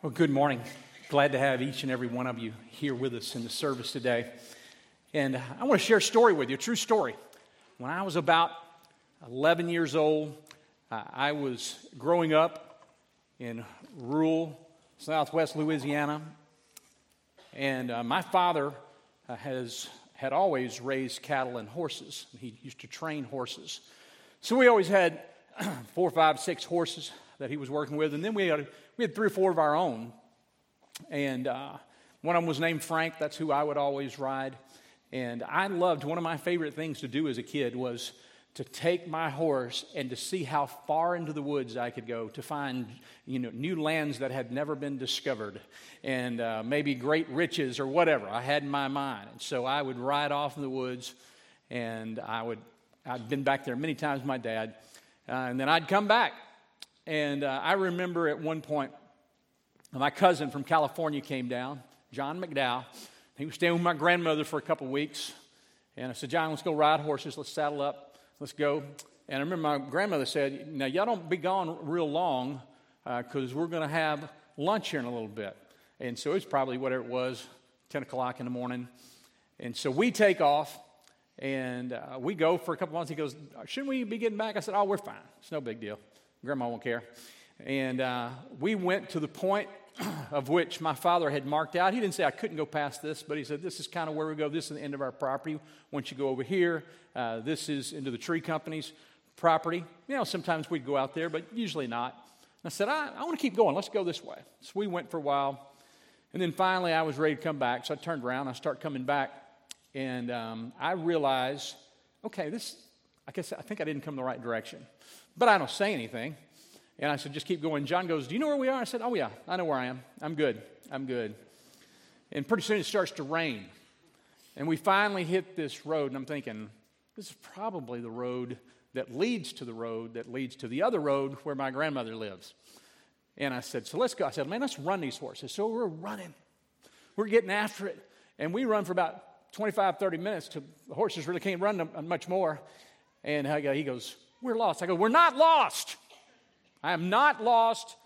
Well, good morning. Glad to have each and every one of you here with us in the service today. And I want to share a story with you, a true story. When I was about 11 years old, I was growing up in rural southwest Louisiana. And uh, my father uh, has, had always raised cattle and horses. He used to train horses. So we always had four, five, six horses that he was working with. And then we had, we had three or four of our own. And uh, one of them was named Frank. That's who I would always ride. And I loved, one of my favorite things to do as a kid was to take my horse and to see how far into the woods I could go to find you know, new lands that had never been discovered and uh, maybe great riches or whatever I had in my mind. And so I would ride off in the woods and I would, I'd been back there many times with my dad. Uh, and then I'd come back and uh, I remember at one point, my cousin from California came down, John McDowell. He was staying with my grandmother for a couple weeks. And I said, John, let's go ride horses. Let's saddle up. Let's go. And I remember my grandmother said, Now, y'all don't be gone real long because uh, we're going to have lunch here in a little bit. And so it's probably whatever it was, 10 o'clock in the morning. And so we take off and uh, we go for a couple months. He goes, Shouldn't we be getting back? I said, Oh, we're fine. It's no big deal. Grandma won't care. And uh, we went to the point of which my father had marked out. He didn't say I couldn't go past this, but he said, This is kind of where we go. This is the end of our property. Once you go over here, uh, this is into the tree company's property. You know, sometimes we'd go out there, but usually not. I said, I, I want to keep going. Let's go this way. So we went for a while. And then finally, I was ready to come back. So I turned around. I start coming back. And um, I realized, okay, this, I guess I think I didn't come the right direction. But I don't say anything. And I said, just keep going. John goes, Do you know where we are? I said, Oh, yeah, I know where I am. I'm good. I'm good. And pretty soon it starts to rain. And we finally hit this road, and I'm thinking, This is probably the road that leads to the road that leads to the other road where my grandmother lives. And I said, So let's go. I said, Man, let's run these horses. So we're running. We're getting after it. And we run for about 25, 30 minutes till the horses really can't run much more. And he goes, we're lost. I go, We're not lost. I am not lost.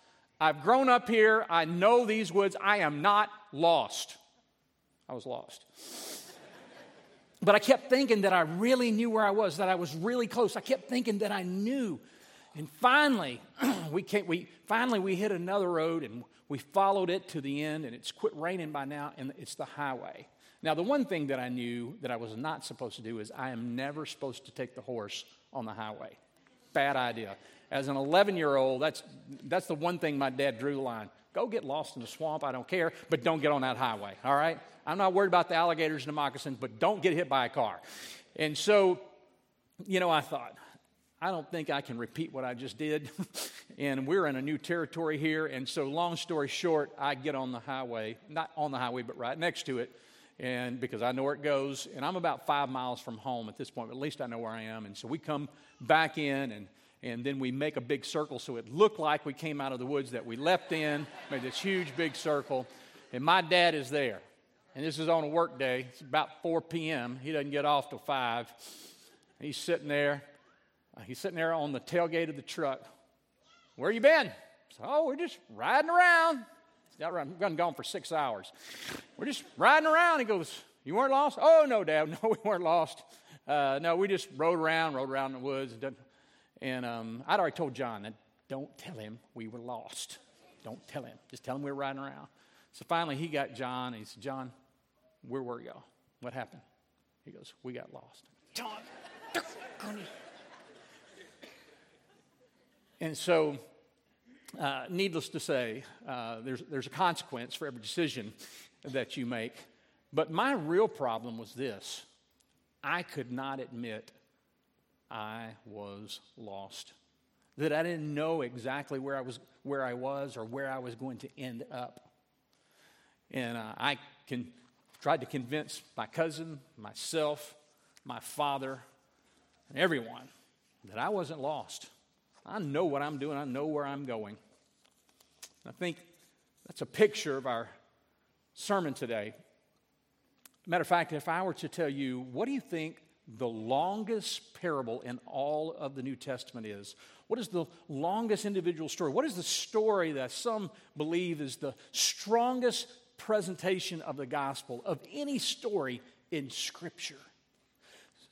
I've grown up here. I know these woods. I am not lost. I was lost. but I kept thinking that I really knew where I was, that I was really close. I kept thinking that I knew. And finally, we, came, we, finally we hit another road and we followed it to the end, and it's quit raining by now, and it's the highway. Now, the one thing that I knew that I was not supposed to do is I am never supposed to take the horse on the highway. Bad idea. As an 11 year old, that's, that's the one thing my dad drew the line. Go get lost in the swamp, I don't care, but don't get on that highway, all right? I'm not worried about the alligators and the moccasins, but don't get hit by a car. And so, you know, I thought, I don't think I can repeat what I just did. and we're in a new territory here. And so, long story short, I get on the highway, not on the highway, but right next to it and because I know where it goes. And I'm about five miles from home at this point, but at least I know where I am. And so we come back in, and, and then we make a big circle so it looked like we came out of the woods that we left in, made this huge big circle. And my dad is there. And this is on a work day. It's about 4 p.m. He doesn't get off till 5. He's sitting there. Uh, he's sitting there on the tailgate of the truck. Where you been? So, oh, we're just riding around. Got around, been gone for six hours. We're just riding around. He goes, You weren't lost? Oh, no, Dad. No, we weren't lost. Uh, no, we just rode around, rode around in the woods. And um, I'd already told John that don't tell him we were lost. Don't tell him. Just tell him we were riding around. So finally, he got John. And he said, John, where were y'all? What happened? He goes, We got lost. John. and so uh, needless to say, uh, there's, there's a consequence for every decision that you make. But my real problem was this I could not admit I was lost. That I didn't know exactly where I was, where I was or where I was going to end up. And uh, I can, tried to convince my cousin, myself, my father, and everyone that I wasn't lost. I know what I'm doing, I know where I'm going. I think that's a picture of our sermon today. Matter of fact, if I were to tell you, what do you think the longest parable in all of the New Testament is? What is the longest individual story? What is the story that some believe is the strongest presentation of the gospel of any story in Scripture?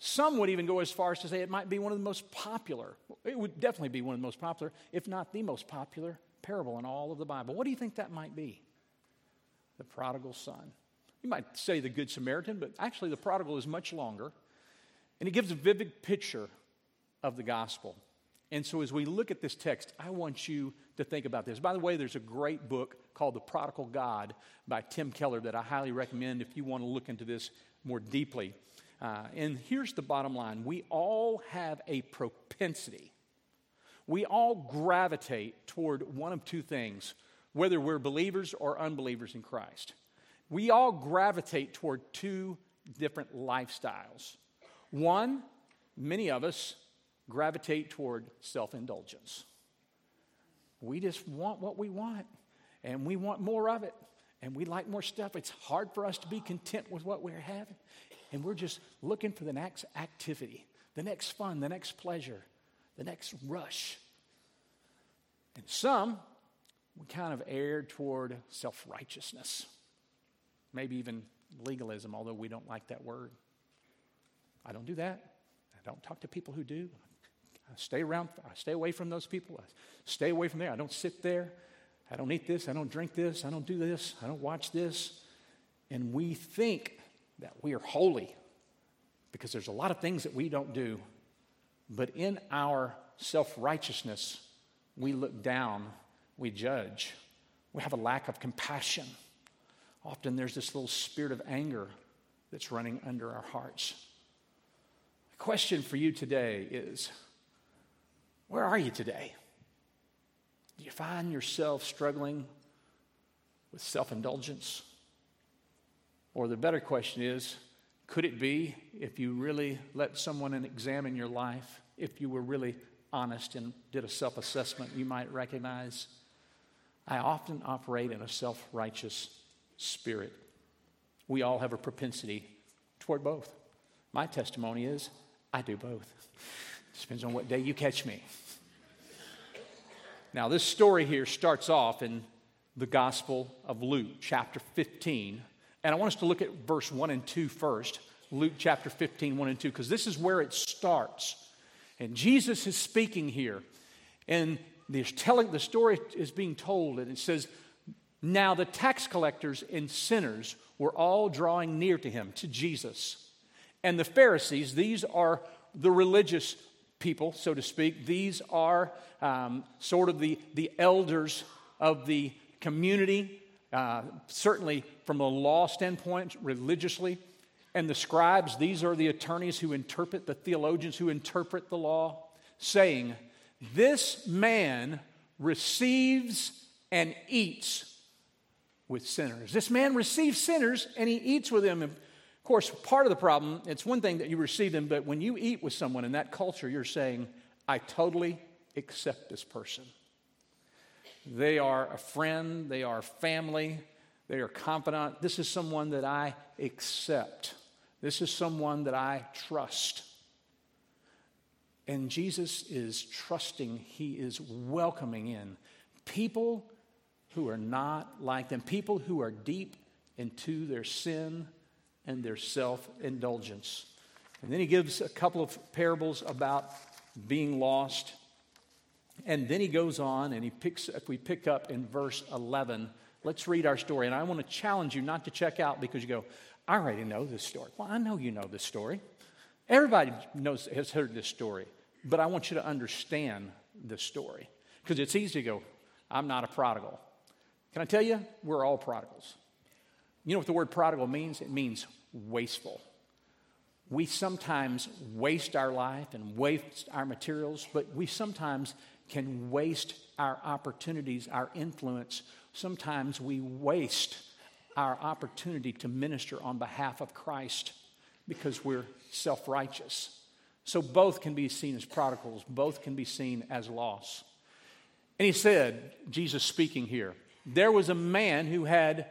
Some would even go as far as to say it might be one of the most popular. It would definitely be one of the most popular, if not the most popular parable in all of the Bible. What do you think that might be? The prodigal son. You might say the Good Samaritan, but actually the prodigal is much longer. And it gives a vivid picture of the gospel. And so, as we look at this text, I want you to think about this. By the way, there's a great book called The Prodigal God by Tim Keller that I highly recommend if you want to look into this more deeply. Uh, and here's the bottom line we all have a propensity, we all gravitate toward one of two things, whether we're believers or unbelievers in Christ. We all gravitate toward two different lifestyles. One, many of us gravitate toward self indulgence. We just want what we want, and we want more of it, and we like more stuff. It's hard for us to be content with what we're having, and we're just looking for the next activity, the next fun, the next pleasure, the next rush. And some, we kind of err toward self righteousness, maybe even legalism, although we don't like that word. I don't do that. I don't talk to people who do. I stay around, I stay away from those people. I stay away from there. I don't sit there. I don't eat this. I don't drink this. I don't do this. I don't watch this. And we think that we are holy because there's a lot of things that we don't do. But in our self righteousness, we look down, we judge, we have a lack of compassion. Often there's this little spirit of anger that's running under our hearts. The question for you today is where are you today? Do you find yourself struggling with self indulgence? Or the better question is could it be if you really let someone examine your life, if you were really honest and did a self assessment, you might recognize I often operate in a self righteous spirit. We all have a propensity toward both. My testimony is I do both. Depends on what day you catch me. Now, this story here starts off in the Gospel of Luke, chapter 15. And I want us to look at verse 1 and 2 first. Luke chapter 15, 1 and 2, because this is where it starts. And Jesus is speaking here. And telling, the story is being told, and it says, Now the tax collectors and sinners were all drawing near to him, to Jesus. And the Pharisees, these are the religious people, so to speak. These are um, sort of the, the elders of the community, uh, certainly from a law standpoint, religiously. And the scribes, these are the attorneys who interpret, the theologians who interpret the law, saying, This man receives and eats with sinners. This man receives sinners and he eats with them. Of course, part of the problem, it's one thing that you receive them, but when you eat with someone in that culture, you're saying, I totally accept this person. They are a friend, they are family, they are confidant. This is someone that I accept. This is someone that I trust. And Jesus is trusting, he is welcoming in people who are not like them, people who are deep into their sin and their self indulgence. And then he gives a couple of parables about being lost. And then he goes on and he picks, if we pick up in verse 11, let's read our story. And I want to challenge you not to check out because you go, I already know this story. Well, I know you know this story. Everybody knows, has heard this story. But I want you to understand this story because it's easy to go, I'm not a prodigal. Can I tell you? We're all prodigals. You know what the word prodigal means? It means wasteful. We sometimes waste our life and waste our materials, but we sometimes can waste our opportunities, our influence. Sometimes we waste our opportunity to minister on behalf of Christ because we're self righteous. So both can be seen as prodigals, both can be seen as loss. And he said, Jesus speaking here, there was a man who had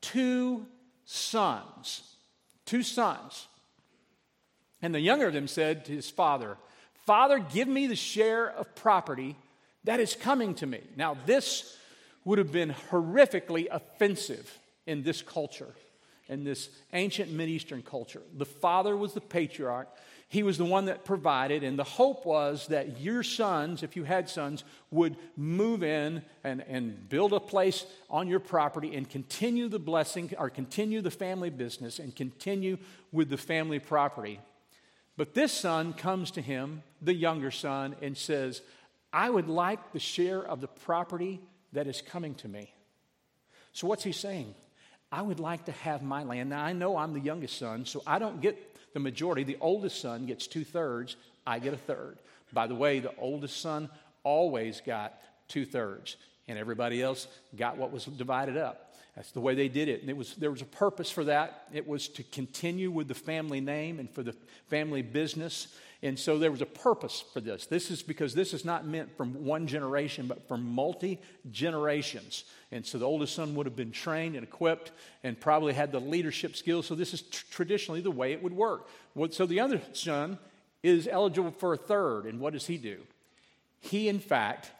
two sons two sons. And the younger of them said to his father, Father, give me the share of property that is coming to me. Now, this would have been horrifically offensive in this culture, in this ancient Mideastern culture. The father was the patriarch, he was the one that provided, and the hope was that your sons, if you had sons, would move in and, and build a place on your property and continue the blessing or continue the family business and continue with the family property. But this son comes to him, the younger son, and says, I would like the share of the property that is coming to me. So, what's he saying? I would like to have my land. Now, I know I'm the youngest son, so I don't get the majority. The oldest son gets two thirds, I get a third. By the way, the oldest son always got two thirds, and everybody else got what was divided up. That's the way they did it. And it was, there was a purpose for that. It was to continue with the family name and for the family business. And so there was a purpose for this. This is because this is not meant from one generation, but from multi generations. And so the oldest son would have been trained and equipped and probably had the leadership skills. So this is tr- traditionally the way it would work. So the other son is eligible for a third. And what does he do? He, in fact,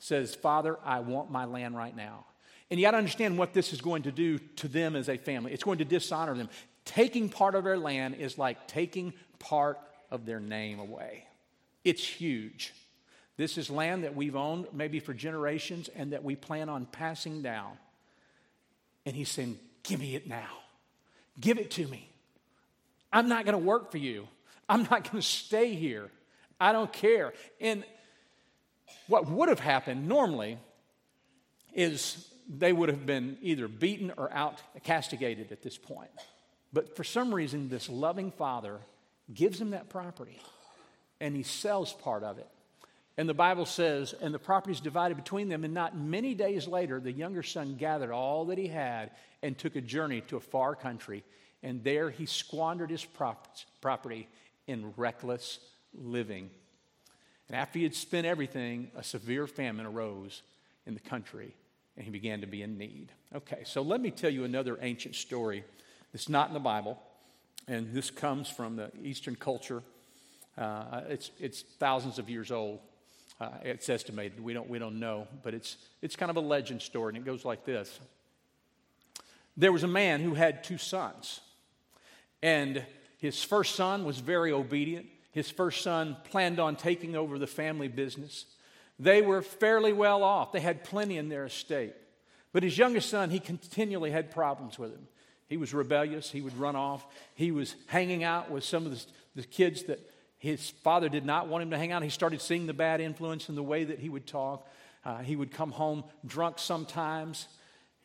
says, Father, I want my land right now. And you got to understand what this is going to do to them as a family. It's going to dishonor them. Taking part of their land is like taking part of their name away. It's huge. This is land that we've owned maybe for generations and that we plan on passing down. And he's saying, Give me it now. Give it to me. I'm not going to work for you. I'm not going to stay here. I don't care. And what would have happened normally is they would have been either beaten or out castigated at this point. But for some reason, this loving father gives him that property and he sells part of it. And the Bible says, and the property is divided between them. And not many days later, the younger son gathered all that he had and took a journey to a far country. And there he squandered his property in reckless living. And after he had spent everything, a severe famine arose in the country and he began to be in need. Okay, so let me tell you another ancient story that's not in the Bible, and this comes from the Eastern culture. Uh, it's, it's thousands of years old. Uh, it's estimated. We don't, we don't know, but it's, it's kind of a legend story, and it goes like this There was a man who had two sons, and his first son was very obedient. His first son planned on taking over the family business. They were fairly well off, they had plenty in their estate. But his youngest son, he continually had problems with him. He was rebellious, he would run off, he was hanging out with some of the, the kids that his father did not want him to hang out. He started seeing the bad influence in the way that he would talk. Uh, he would come home drunk sometimes.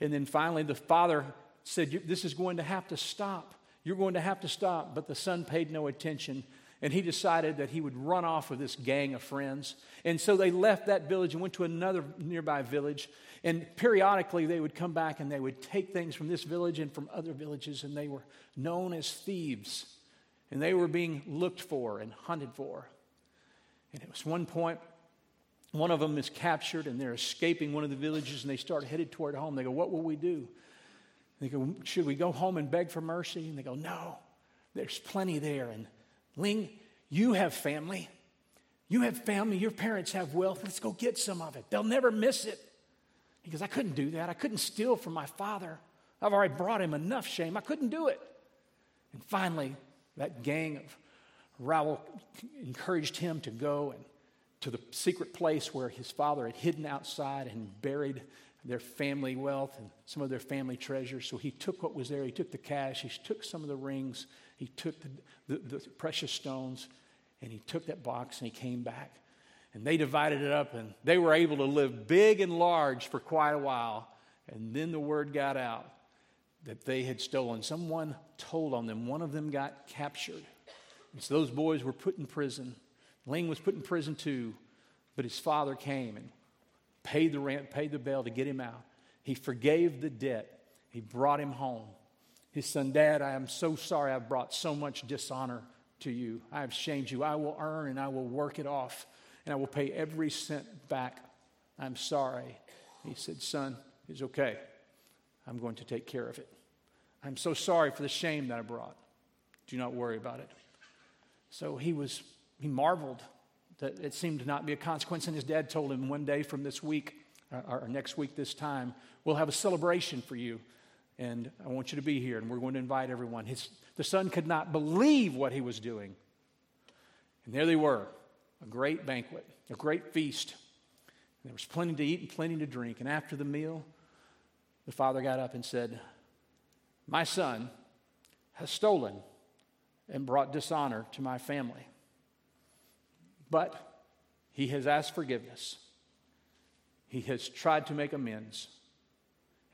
And then finally, the father said, This is going to have to stop. You're going to have to stop. But the son paid no attention and he decided that he would run off with this gang of friends. And so they left that village and went to another nearby village. And periodically they would come back and they would take things from this village and from other villages, and they were known as thieves. And they were being looked for and hunted for. And it was one point, one of them is captured and they're escaping one of the villages and they start headed toward home. They go, What will we do? They go, Should we go home and beg for mercy? And they go, No, there's plenty there. And Ling, you have family. You have family. Your parents have wealth. Let's go get some of it. They'll never miss it. He goes, I couldn't do that. I couldn't steal from my father. I've already brought him enough shame. I couldn't do it. And finally, that gang of Raoul encouraged him to go and to the secret place where his father had hidden outside and buried their family wealth and some of their family treasures. So he took what was there. He took the cash. He took some of the rings. He took the, the, the precious stones and he took that box and he came back. And they divided it up and they were able to live big and large for quite a while. And then the word got out that they had stolen. Someone told on them. One of them got captured. And so those boys were put in prison. Ling was put in prison too, but his father came and paid the rent, paid the bail to get him out. He forgave the debt. He brought him home. His son, Dad, I am so sorry I've brought so much dishonor to you. I have shamed you. I will earn and I will work it off, and I will pay every cent back. I'm sorry. He said, Son, it's okay. I'm going to take care of it. I'm so sorry for the shame that I brought. Do not worry about it. So he was, he marveled that it seemed to not be a consequence. And his dad told him one day from this week, uh, or next week this time, we'll have a celebration for you. And I want you to be here, and we're going to invite everyone. His, the son could not believe what he was doing. And there they were, a great banquet, a great feast. And there was plenty to eat and plenty to drink. And after the meal, the father got up and said, My son has stolen and brought dishonor to my family. But he has asked forgiveness. He has tried to make amends.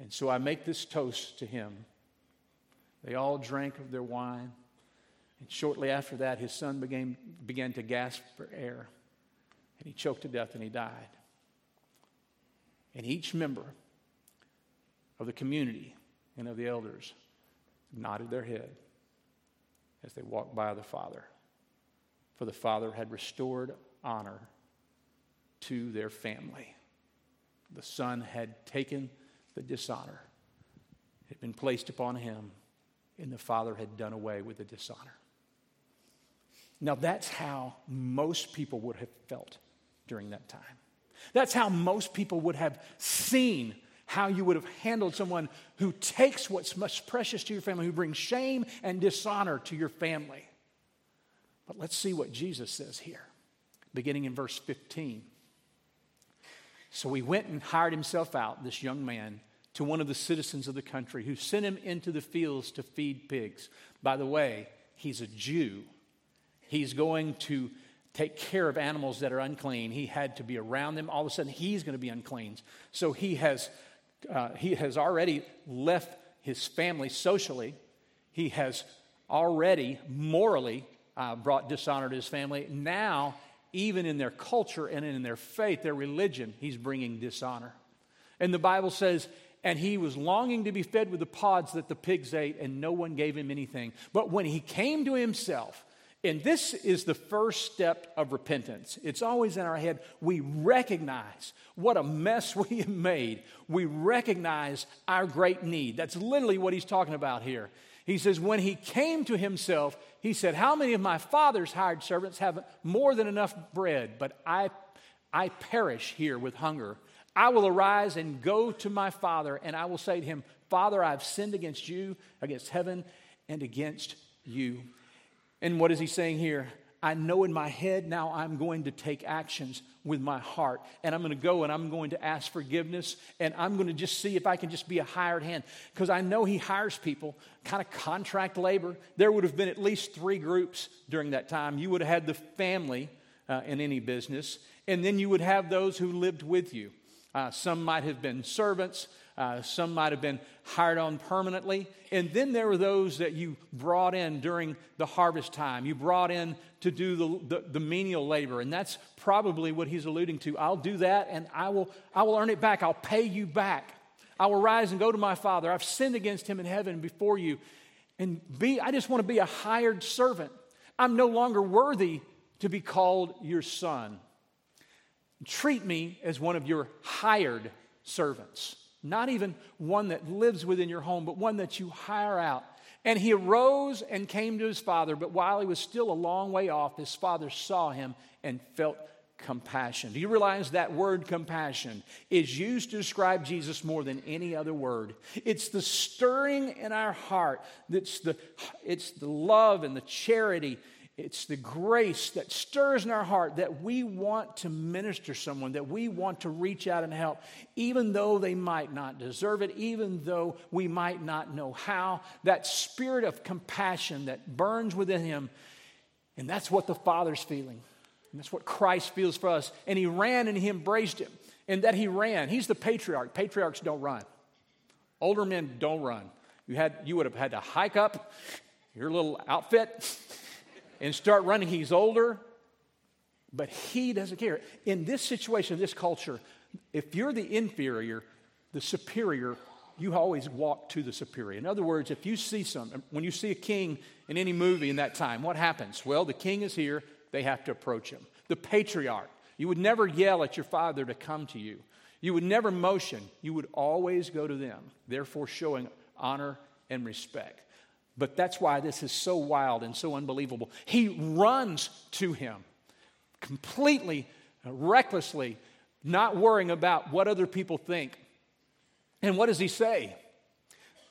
And so I make this toast to him. They all drank of their wine. And shortly after that, his son began, began to gasp for air. And he choked to death and he died. And each member of the community and of the elders nodded their head as they walked by the Father. For the Father had restored honor to their family. The Son had taken the dishonor, had been placed upon him, and the Father had done away with the dishonor. Now, that's how most people would have felt during that time. That's how most people would have seen how you would have handled someone who takes what's most precious to your family, who brings shame and dishonor to your family. But let's see what Jesus says here, beginning in verse 15. So he went and hired himself out, this young man, to one of the citizens of the country who sent him into the fields to feed pigs. By the way, he's a Jew. He's going to take care of animals that are unclean. He had to be around them. All of a sudden, he's going to be unclean. So he has uh, he has already left his family socially. He has already morally uh, brought dishonor to his family. Now, even in their culture and in their faith, their religion, he's bringing dishonor. And the Bible says, and he was longing to be fed with the pods that the pigs ate, and no one gave him anything. But when he came to himself, and this is the first step of repentance. It's always in our head. We recognize what a mess we have made. We recognize our great need. That's literally what he's talking about here. He says, When he came to himself, he said, How many of my father's hired servants have more than enough bread, but I, I perish here with hunger? I will arise and go to my father, and I will say to him, Father, I've sinned against you, against heaven, and against you. And what is he saying here? I know in my head now I'm going to take actions with my heart. And I'm going to go and I'm going to ask forgiveness. And I'm going to just see if I can just be a hired hand. Because I know he hires people, kind of contract labor. There would have been at least three groups during that time. You would have had the family uh, in any business, and then you would have those who lived with you. Uh, some might have been servants, uh, some might have been hired on permanently. And then there were those that you brought in during the harvest time. You brought in to do the, the, the, menial labor. And that's probably what he's alluding to. I'll do that and I will, I will earn it back. I'll pay you back. I will rise and go to my father. I've sinned against him in heaven before you. And be, I just want to be a hired servant. I'm no longer worthy to be called your son. Treat me as one of your hired servants. Not even one that lives within your home, but one that you hire out. And he arose and came to his father, but while he was still a long way off, his father saw him and felt compassion. Do you realize that word compassion is used to describe Jesus more than any other word? It's the stirring in our heart, it's the, it's the love and the charity it's the grace that stirs in our heart that we want to minister someone, that we want to reach out and help, even though they might not deserve it, even though we might not know how. That spirit of compassion that burns within him. And that's what the Father's feeling. And that's what Christ feels for us. And he ran and he embraced him. And that he ran. He's the patriarch. Patriarchs don't run. Older men don't run. You, had, you would have had to hike up your little outfit and start running. He's older, but he doesn't care. In this situation, this culture, if you're the inferior, the superior, you always walk to the superior. In other words, if you see some, when you see a king in any movie in that time, what happens? Well, the king is here, they have to approach him. The patriarch, you would never yell at your father to come to you. You would never motion, you would always go to them, therefore showing honor and respect. But that's why this is so wild and so unbelievable. He runs to him completely, recklessly, not worrying about what other people think. And what does he say?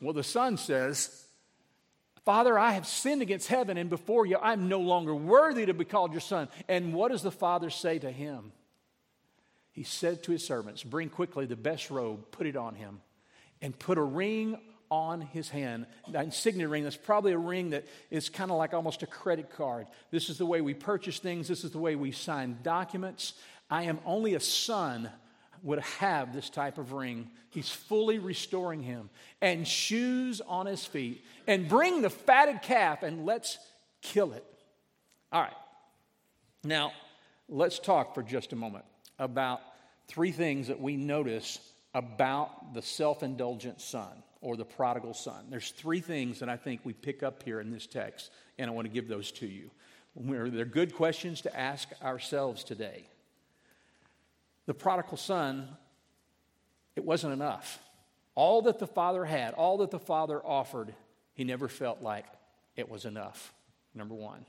Well, the son says, Father, I have sinned against heaven and before you. I'm no longer worthy to be called your son. And what does the father say to him? He said to his servants, Bring quickly the best robe, put it on him, and put a ring on his hand, an insignia ring. That's probably a ring that is kind of like almost a credit card. This is the way we purchase things, this is the way we sign documents. I am only a son would have this type of ring. He's fully restoring him. And shoes on his feet. And bring the fatted calf and let's kill it. All right. Now, let's talk for just a moment about three things that we notice about the self indulgent son or the prodigal son. There's three things that I think we pick up here in this text, and I want to give those to you. They're good questions to ask ourselves today. The prodigal son, it wasn't enough. All that the father had, all that the father offered, he never felt like it was enough. Number one.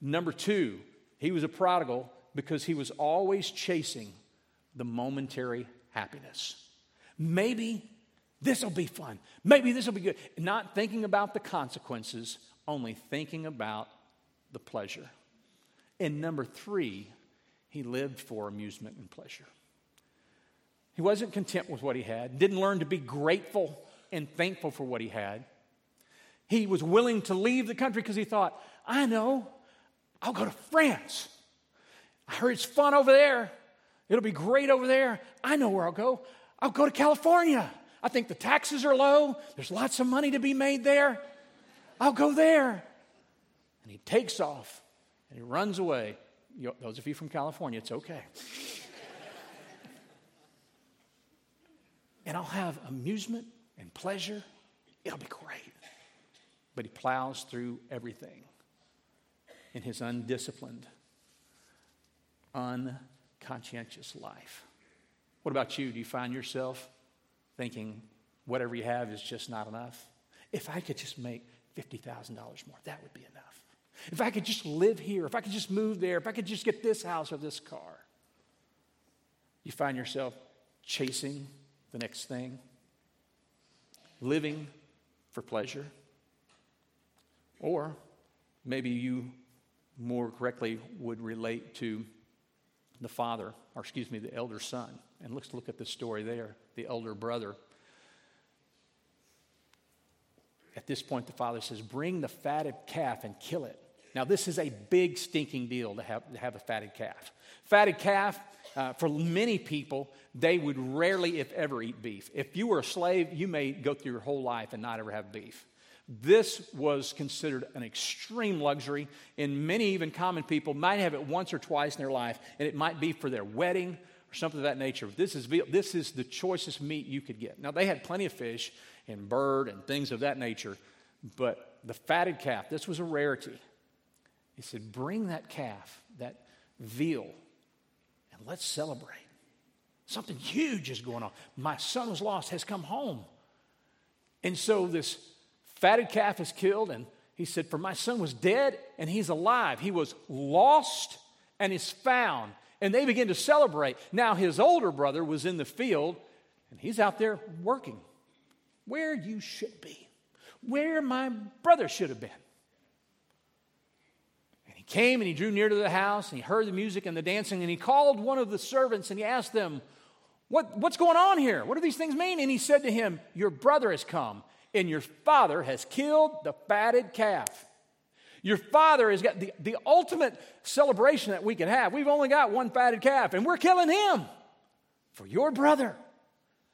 Number two, he was a prodigal because he was always chasing the momentary happiness. Maybe this will be fun. Maybe this will be good. Not thinking about the consequences, only thinking about the pleasure. And number three, he lived for amusement and pleasure. He wasn't content with what he had, didn't learn to be grateful and thankful for what he had. He was willing to leave the country because he thought, I know, I'll go to France. I heard it's fun over there. It'll be great over there. I know where I'll go. I'll go to California. I think the taxes are low. There's lots of money to be made there. I'll go there. And he takes off and he runs away. You, those of you from California, it's okay. and I'll have amusement and pleasure. It'll be great. But he plows through everything in his undisciplined, unconscientious life. What about you? Do you find yourself thinking whatever you have is just not enough? If I could just make $50,000 more, that would be enough. If I could just live here, if I could just move there, if I could just get this house or this car. You find yourself chasing the next thing, living for pleasure. Or maybe you more correctly would relate to the father, or excuse me, the elder son. And let's look at the story there, the elder brother. At this point, the father says, Bring the fatted calf and kill it. Now, this is a big stinking deal to have, to have a fatted calf. Fatted calf, uh, for many people, they would rarely, if ever, eat beef. If you were a slave, you may go through your whole life and not ever have beef. This was considered an extreme luxury, and many, even common people, might have it once or twice in their life, and it might be for their wedding or something of that nature. This is, this is the choicest meat you could get. Now, they had plenty of fish and bird and things of that nature, but the fatted calf, this was a rarity. He said, Bring that calf, that veal, and let's celebrate. Something huge is going on. My son was lost, has come home. And so this fatted calf is killed, and he said, For my son was dead and he's alive. He was lost and is found. And they begin to celebrate. Now, his older brother was in the field and he's out there working where you should be, where my brother should have been. And he came and he drew near to the house and he heard the music and the dancing and he called one of the servants and he asked them, what, What's going on here? What do these things mean? And he said to him, Your brother has come and your father has killed the fatted calf. Your father has got the, the ultimate celebration that we can have. We've only got one fatted calf, and we're killing him for your brother.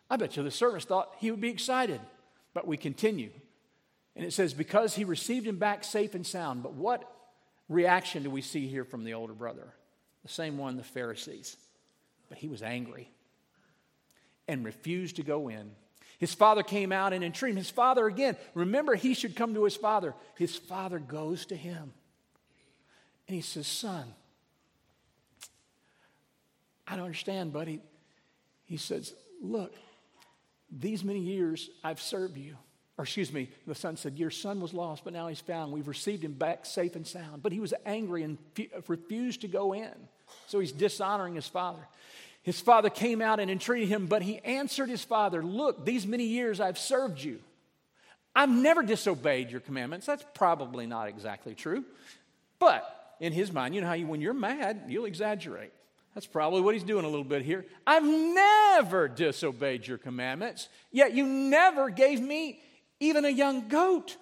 I bet you the servants thought he would be excited. But we continue. And it says, because he received him back safe and sound. But what reaction do we see here from the older brother? The same one, the Pharisees. But he was angry and refused to go in his father came out and entreated. His father, again, remember, he should come to his father. His father goes to him. And he says, Son, I don't understand, buddy. He says, Look, these many years I've served you. or excuse me, the son said, Your son was lost, but now he's found. We've received him back safe and sound. But he was angry and refused to go in. So he's dishonoring his father. His father came out and entreated him, but he answered his father, Look, these many years I've served you. I've never disobeyed your commandments. That's probably not exactly true. But in his mind, you know how you, when you're mad, you'll exaggerate. That's probably what he's doing a little bit here. I've never disobeyed your commandments, yet you never gave me even a young goat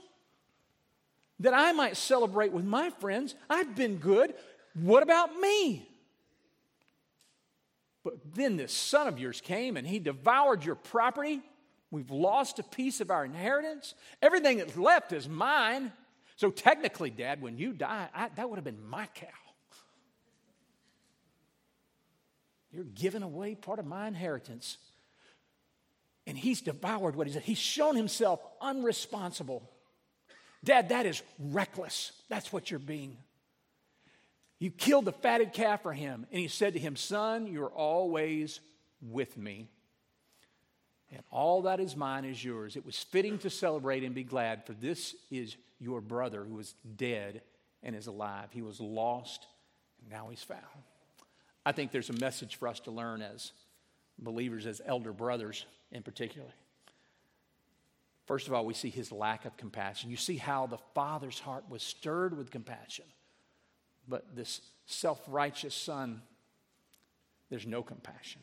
that I might celebrate with my friends. I've been good. What about me? But then this son of yours came and he devoured your property. We've lost a piece of our inheritance. Everything that's left is mine. So technically, Dad, when you die, I, that would have been my cow. You're giving away part of my inheritance. And he's devoured what he said. He's shown himself unresponsible. Dad, that is reckless. That's what you're being. You killed the fatted calf for him. And he said to him, Son, you're always with me. And all that is mine is yours. It was fitting to celebrate and be glad, for this is your brother who was dead and is alive. He was lost, and now he's found. I think there's a message for us to learn as believers, as elder brothers in particular. First of all, we see his lack of compassion. You see how the father's heart was stirred with compassion, but this self righteous son, there's no compassion.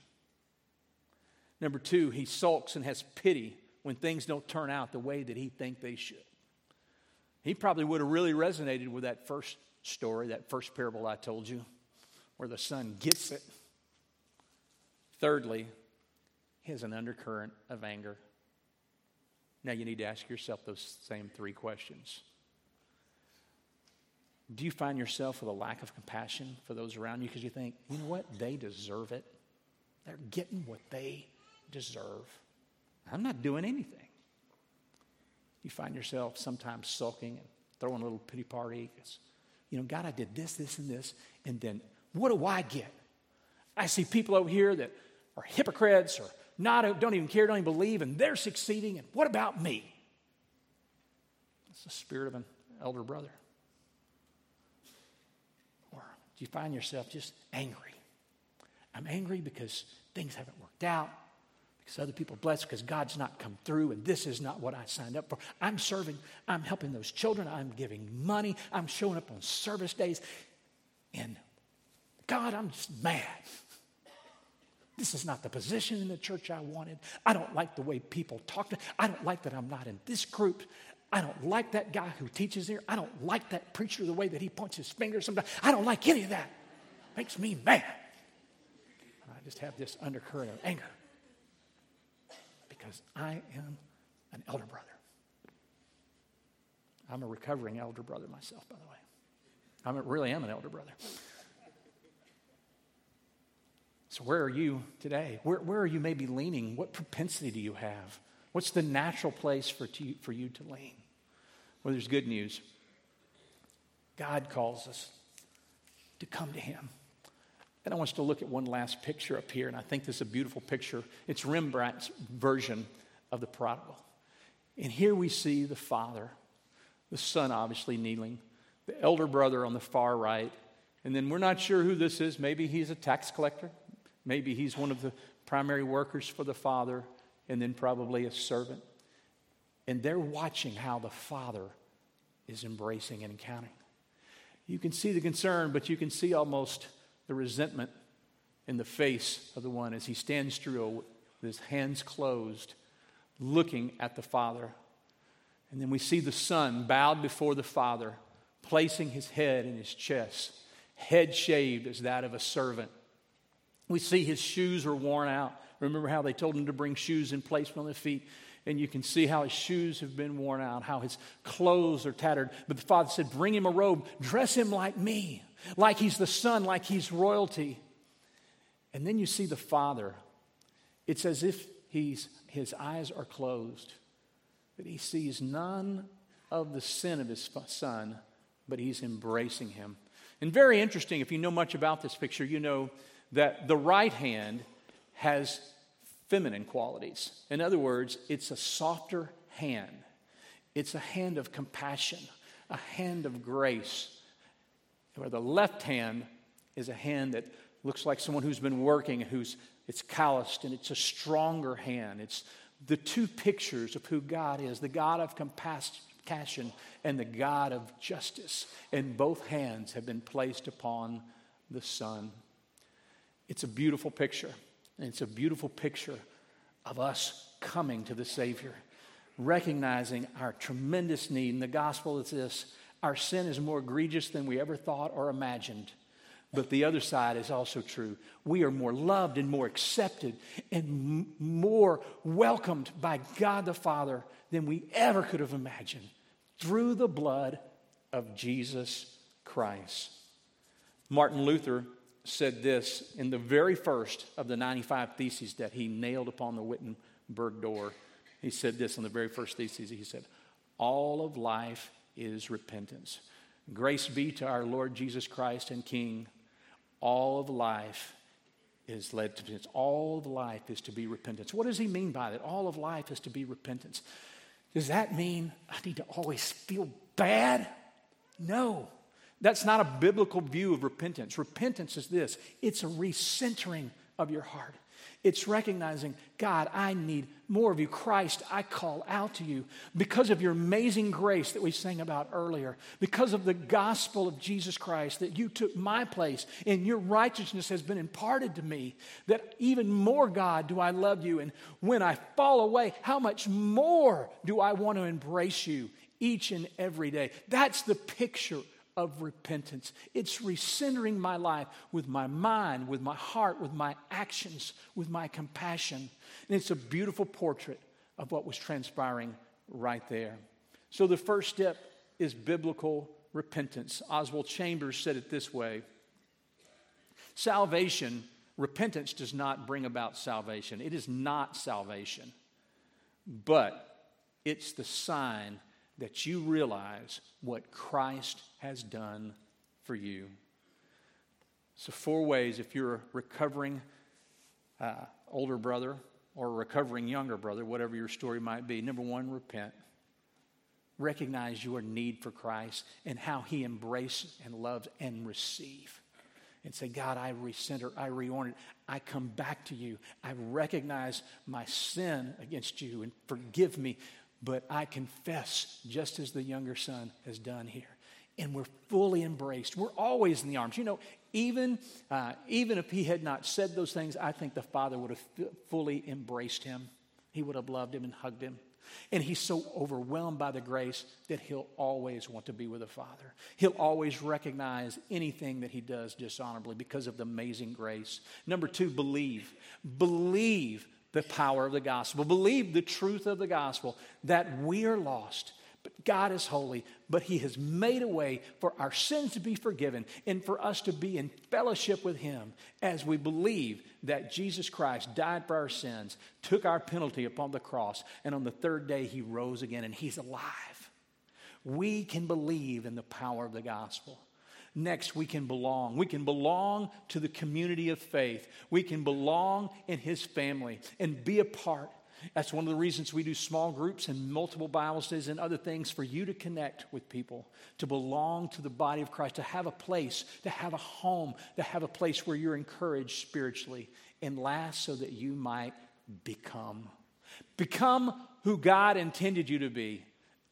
Number two, he sulks and has pity when things don't turn out the way that he thinks they should. He probably would have really resonated with that first story, that first parable I told you where the son gets it. Thirdly, he has an undercurrent of anger. Now you need to ask yourself those same three questions. Do you find yourself with a lack of compassion for those around you because you think, you know what, they deserve it? They're getting what they deserve. I'm not doing anything. You find yourself sometimes sulking and throwing a little pity party because, you know, God, I did this, this, and this, and then what do I get? I see people over here that are hypocrites or not, don't even care, don't even believe, and they're succeeding. And what about me? It's the spirit of an elder brother. Do you find yourself just angry? I'm angry because things haven't worked out, because other people blessed, because God's not come through, and this is not what I signed up for. I'm serving, I'm helping those children, I'm giving money, I'm showing up on service days, and God, I'm just mad. This is not the position in the church I wanted. I don't like the way people talk to I don't like that I'm not in this group. I don't like that guy who teaches here. I don't like that preacher the way that he points his finger sometimes. I don't like any of that. Makes me mad. I just have this undercurrent of anger because I am an elder brother. I'm a recovering elder brother myself, by the way. I really am an elder brother. So, where are you today? Where, where are you maybe leaning? What propensity do you have? What's the natural place for, to, for you to lean? Well, there's good news. God calls us to come to Him. And I want us to look at one last picture up here, and I think this is a beautiful picture. It's Rembrandt's version of the prodigal. And here we see the father, the son obviously kneeling, the elder brother on the far right, and then we're not sure who this is. Maybe he's a tax collector, Maybe he's one of the primary workers for the father, and then probably a servant. And they're watching how the father is embracing and counting. You can see the concern, but you can see almost the resentment in the face of the one as he stands through with his hands closed, looking at the father. And then we see the son bowed before the father, placing his head in his chest, head shaved as that of a servant we see his shoes are worn out. Remember how they told him to bring shoes and place on the feet? And you can see how his shoes have been worn out, how his clothes are tattered. But the father said, Bring him a robe, dress him like me, like he's the son, like he's royalty. And then you see the father. It's as if he's, his eyes are closed, that he sees none of the sin of his son, but he's embracing him. And very interesting, if you know much about this picture, you know that the right hand has feminine qualities. In other words, it's a softer hand. It's a hand of compassion, a hand of grace. Where the left hand is a hand that looks like someone who's been working, who's it's calloused, and it's a stronger hand. It's the two pictures of who God is the God of compassion and the God of justice. And both hands have been placed upon the Son. It's a beautiful picture. And it's a beautiful picture of us coming to the Savior, recognizing our tremendous need. And the gospel is this our sin is more egregious than we ever thought or imagined. But the other side is also true. We are more loved and more accepted and m- more welcomed by God the Father than we ever could have imagined through the blood of Jesus Christ. Martin Luther said this in the very first of the 95 theses that he nailed upon the Wittenberg door. He said this on the very first thesis. He said, All of life is repentance. Grace be to our Lord Jesus Christ and King all of life is led to repentance. All of life is to be repentance. What does he mean by that? All of life is to be repentance. Does that mean I need to always feel bad? No. That's not a biblical view of repentance. Repentance is this it's a recentering of your heart. It's recognizing, God, I need more of you. Christ, I call out to you because of your amazing grace that we sang about earlier, because of the gospel of Jesus Christ, that you took my place and your righteousness has been imparted to me, that even more, God, do I love you. And when I fall away, how much more do I want to embrace you each and every day? That's the picture of repentance. It's recentering my life with my mind, with my heart, with my actions, with my compassion. And it's a beautiful portrait of what was transpiring right there. So the first step is biblical repentance. Oswald Chambers said it this way Salvation, repentance does not bring about salvation. It is not salvation, but it's the sign that you realize what Christ has done for you. So, four ways if you're a recovering uh, older brother or a recovering younger brother, whatever your story might be. Number one, repent. Recognize your need for Christ and how He embraces and loves and receive. And say, God, I recenter, I reorient, I come back to you. I recognize my sin against you and forgive me but I confess, just as the younger son has done here. And we're fully embraced. We're always in the arms. You know, even, uh, even if he had not said those things, I think the father would have f- fully embraced him. He would have loved him and hugged him. And he's so overwhelmed by the grace that he'll always want to be with the Father. He'll always recognize anything that he does dishonorably because of the amazing grace. Number two, believe. Believe the power of the gospel. Believe the truth of the gospel that we are lost, but God is holy, but He has made a way for our sins to be forgiven and for us to be in fellowship with Him as we believe that Jesus Christ died for our sins, took our penalty upon the cross, and on the third day He rose again and He's alive. We can believe in the power of the gospel. Next, we can belong. We can belong to the community of faith. We can belong in His family and be a part. That's one of the reasons we do small groups and multiple Bible studies and other things for you to connect with people, to belong to the body of Christ, to have a place, to have a home, to have a place where you're encouraged spiritually. And last, so that you might become. Become who God intended you to be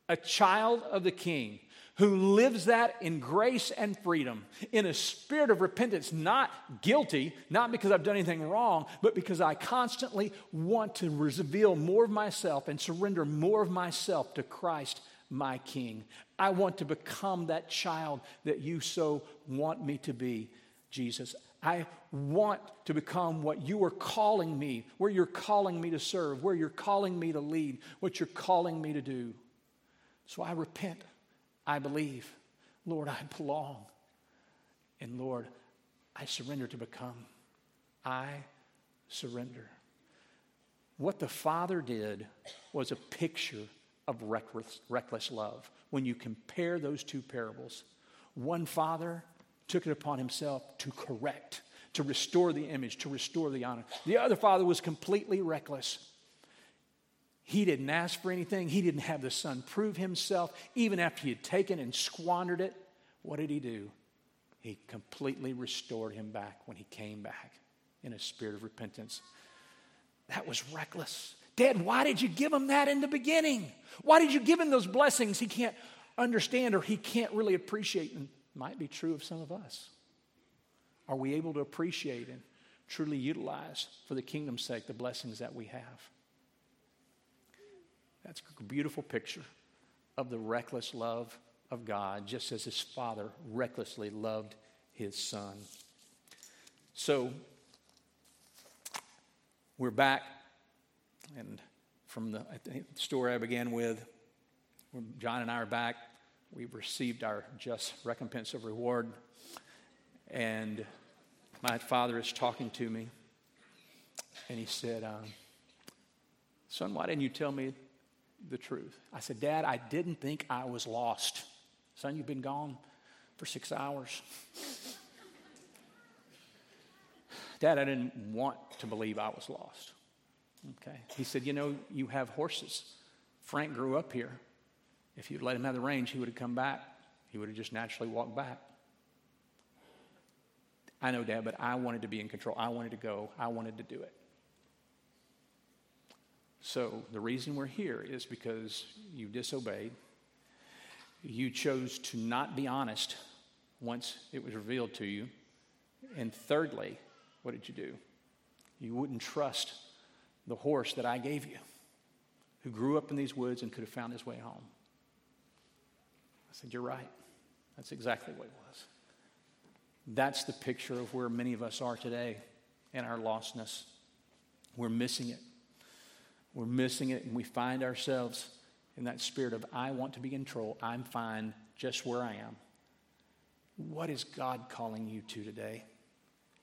a child of the King who lives that in grace and freedom, in a spirit of repentance, not guilty, not because I've done anything wrong, but because I constantly want to reveal more of myself and surrender more of myself to Christ, my King. I want to become that child that you so want me to be, Jesus. I want to become what you are calling me, where you're calling me to serve, where you're calling me to lead, what you're calling me to do. So I repent. I believe. Lord, I belong. And Lord, I surrender to become. I surrender. What the Father did was a picture of reckless, reckless love. When you compare those two parables, one Father took it upon himself to correct, to restore the image, to restore the honor. The other Father was completely reckless. He didn't ask for anything. He didn't have the son prove himself. Even after he had taken and squandered it, what did he do? He completely restored him back when he came back in a spirit of repentance. That was reckless. Dad, why did you give him that in the beginning? Why did you give him those blessings he can't understand or he can't really appreciate? And might be true of some of us. Are we able to appreciate and truly utilize for the kingdom's sake the blessings that we have? That's a beautiful picture of the reckless love of God, just as his father recklessly loved his son. So, we're back, and from the, story I began with, John and I are back. We've received our just recompense of reward, and my father is talking to me, and he said, um, Son, why didn't you tell me the truth? I said, Dad, I didn't think I was lost. Son, you've been gone for six hours. Dad, I didn't want to believe I was lost. Okay. He said, You know, you have horses. Frank grew up here. If you'd let him have the range, he would have come back. He would have just naturally walked back. I know, Dad, but I wanted to be in control. I wanted to go. I wanted to do it. So the reason we're here is because you disobeyed. You chose to not be honest once it was revealed to you. And thirdly, what did you do? You wouldn't trust the horse that I gave you, who grew up in these woods and could have found his way home. I said, You're right. That's exactly what it was. That's the picture of where many of us are today in our lostness. We're missing it. We're missing it, and we find ourselves in that spirit of, I want to be in control. I'm fine just where I am. What is God calling you to today?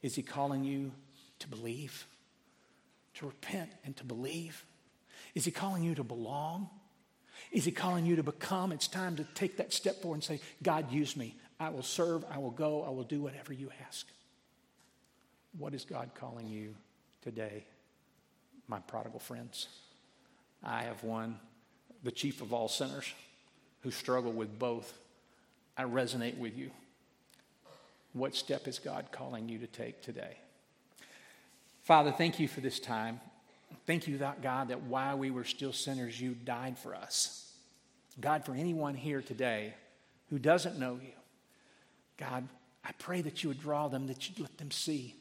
Is He calling you to believe, to repent, and to believe? Is He calling you to belong? Is He calling you to become? It's time to take that step forward and say, God, use me. I will serve, I will go, I will do whatever you ask. What is God calling you today, my prodigal friends? I have one, the chief of all sinners, who struggle with both. I resonate with you. What step is God calling you to take today? Father, thank you for this time. Thank you, God, that while we were still sinners, you died for us. God, for anyone here today who doesn't know you, God, I pray that you would draw them, that you'd let them see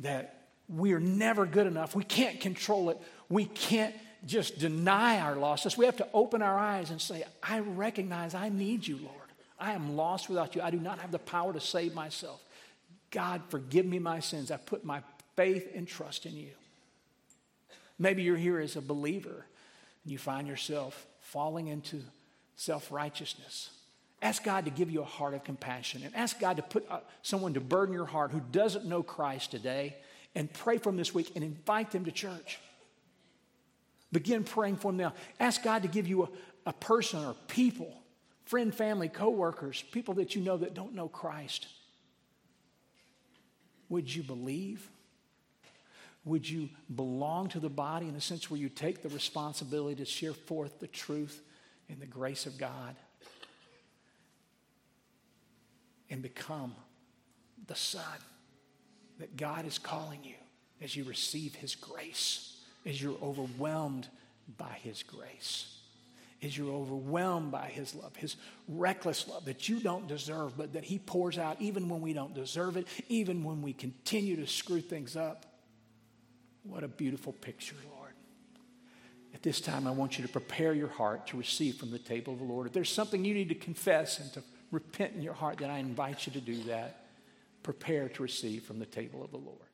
that we are never good enough. We can't control it. We can't just deny our losses. We have to open our eyes and say, I recognize I need you, Lord. I am lost without you. I do not have the power to save myself. God, forgive me my sins. I put my faith and trust in you. Maybe you're here as a believer and you find yourself falling into self righteousness. Ask God to give you a heart of compassion and ask God to put uh, someone to burden your heart who doesn't know Christ today and pray for them this week and invite them to church. Begin praying for them now. Ask God to give you a, a person or people friend, family, coworkers, people that you know that don't know Christ. Would you believe? Would you belong to the body in a sense where you take the responsibility to share forth the truth and the grace of God and become the son that God is calling you as you receive his grace, as you're overwhelmed by his grace? as you're overwhelmed by his love, his reckless love that you don't deserve, but that he pours out even when we don't deserve it, even when we continue to screw things up. What a beautiful picture, Lord. At this time, I want you to prepare your heart to receive from the table of the Lord. If there's something you need to confess and to repent in your heart, then I invite you to do that. Prepare to receive from the table of the Lord.